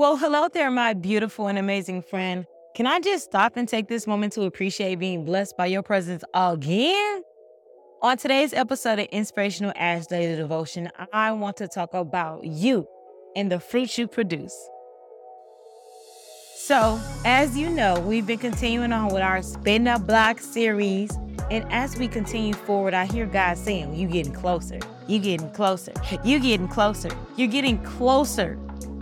Well, hello there, my beautiful and amazing friend. Can I just stop and take this moment to appreciate being blessed by your presence again? On today's episode of Inspirational Ash Daily Devotion, I want to talk about you and the fruits you produce. So, as you know, we've been continuing on with our Spin the Block series. And as we continue forward, I hear God saying, "You're getting closer. You're getting closer. You're getting closer. You're getting closer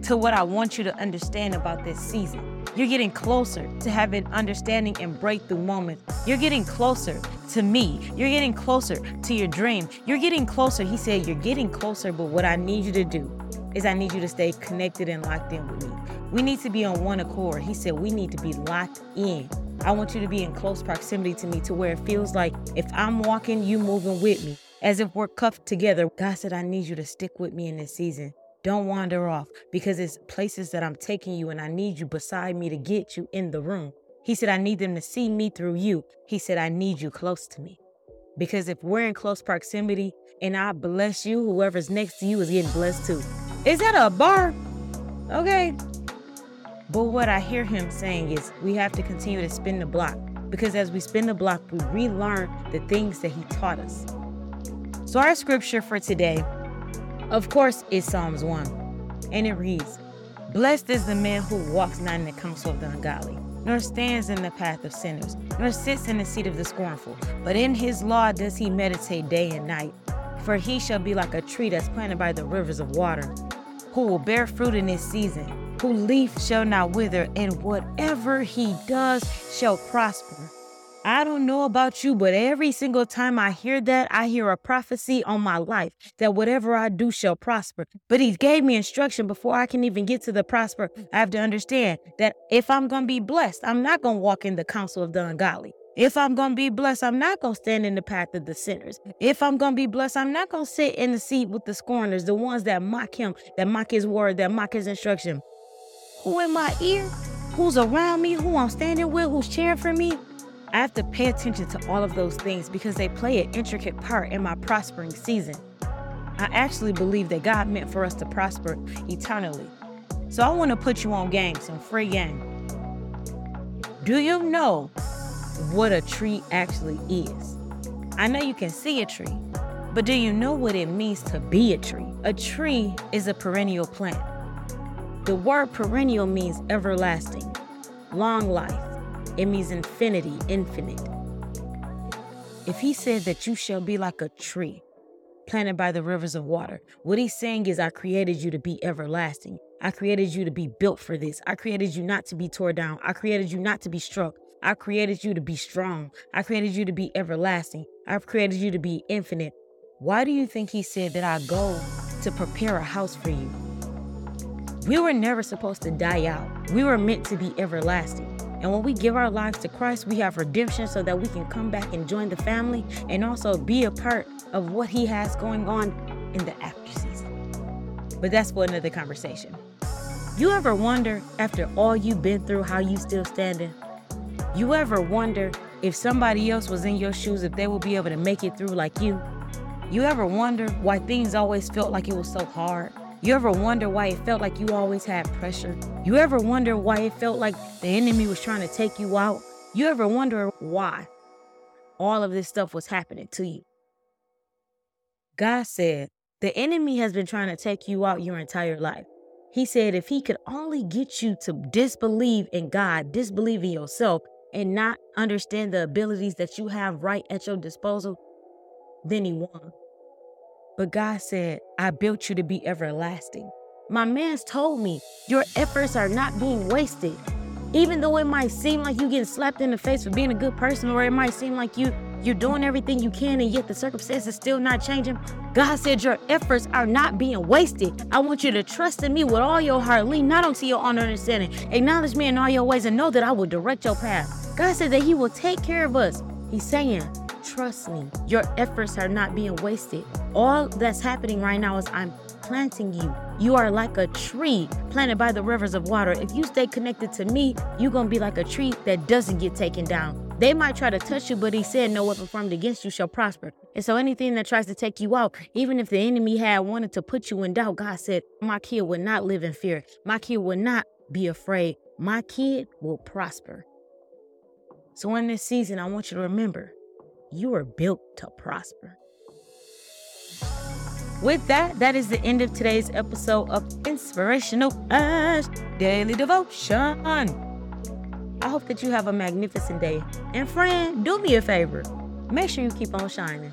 to what I want you to understand about this season. You're getting closer to having understanding and breakthrough moments. You're getting closer to me. You're getting closer to your dream. You're getting closer. He said, You're getting closer, but what I need you to do is I need you to stay connected and locked in with me. We need to be on one accord. He said, We need to be locked in. I want you to be in close proximity to me to where it feels like if I'm walking, you moving with me, as if we're cuffed together. God said, I need you to stick with me in this season. Don't wander off because it's places that I'm taking you and I need you beside me to get you in the room. He said, I need them to see me through you. He said, I need you close to me. Because if we're in close proximity and I bless you, whoever's next to you is getting blessed too. Is that a bar? Okay. But what I hear him saying is we have to continue to spin the block because as we spin the block, we relearn the things that he taught us. So, our scripture for today of course, it's Psalms 1. And it reads Blessed is the man who walks not in the counsel of the ungodly, nor stands in the path of sinners, nor sits in the seat of the scornful. But in his law does he meditate day and night. For he shall be like a tree that's planted by the rivers of water, who will bear fruit in his season, whose leaf shall not wither, and whatever he does shall prosper. I don't know about you, but every single time I hear that, I hear a prophecy on my life that whatever I do shall prosper. But he gave me instruction before I can even get to the prosper. I have to understand that if I'm going to be blessed, I'm not going to walk in the counsel of the ungodly. If I'm going to be blessed, I'm not going to stand in the path of the sinners. If I'm going to be blessed, I'm not going to sit in the seat with the scorners, the ones that mock him, that mock his word, that mock his instruction. Who in my ear? Who's around me? Who I'm standing with? Who's cheering for me? I have to pay attention to all of those things because they play an intricate part in my prospering season. I actually believe that God meant for us to prosper eternally. So I want to put you on game, some free game. Do you know what a tree actually is? I know you can see a tree, but do you know what it means to be a tree? A tree is a perennial plant. The word perennial means everlasting, long life it means infinity, infinite. If he said that you shall be like a tree planted by the rivers of water, what he's saying is, I created you to be everlasting. I created you to be built for this. I created you not to be torn down. I created you not to be struck. I created you to be strong. I created you to be everlasting. I've created you to be infinite. Why do you think he said that I go to prepare a house for you? We were never supposed to die out. We were meant to be everlasting. And when we give our lives to Christ, we have redemption so that we can come back and join the family and also be a part of what He has going on in the after season. But that's for another conversation. You ever wonder, after all you've been through, how you still standing? You ever wonder if somebody else was in your shoes, if they would be able to make it through like you? You ever wonder why things always felt like it was so hard? You ever wonder why it felt like you always had pressure? You ever wonder why it felt like the enemy was trying to take you out? You ever wonder why all of this stuff was happening to you? God said, the enemy has been trying to take you out your entire life. He said, if he could only get you to disbelieve in God, disbelieve in yourself, and not understand the abilities that you have right at your disposal, then he won. But God said, I built you to be everlasting. My man's told me, your efforts are not being wasted. Even though it might seem like you're getting slapped in the face for being a good person, or it might seem like you you're doing everything you can and yet the circumstances still not changing. God said your efforts are not being wasted. I want you to trust in me with all your heart. Lean not onto your own understanding. Acknowledge me in all your ways and know that I will direct your path. God said that He will take care of us. He's saying, trust me. Your efforts are not being wasted. All that's happening right now is I'm planting you. You are like a tree planted by the rivers of water. If you stay connected to me, you're going to be like a tree that doesn't get taken down. They might try to touch you, but he said, No weapon formed against you shall prosper. And so anything that tries to take you out, even if the enemy had wanted to put you in doubt, God said, My kid will not live in fear. My kid will not be afraid. My kid will prosper. So in this season, I want you to remember you are built to prosper. With that, that is the end of today's episode of Inspirational Ash Daily Devotion. I hope that you have a magnificent day. And friend, do me a favor. Make sure you keep on shining.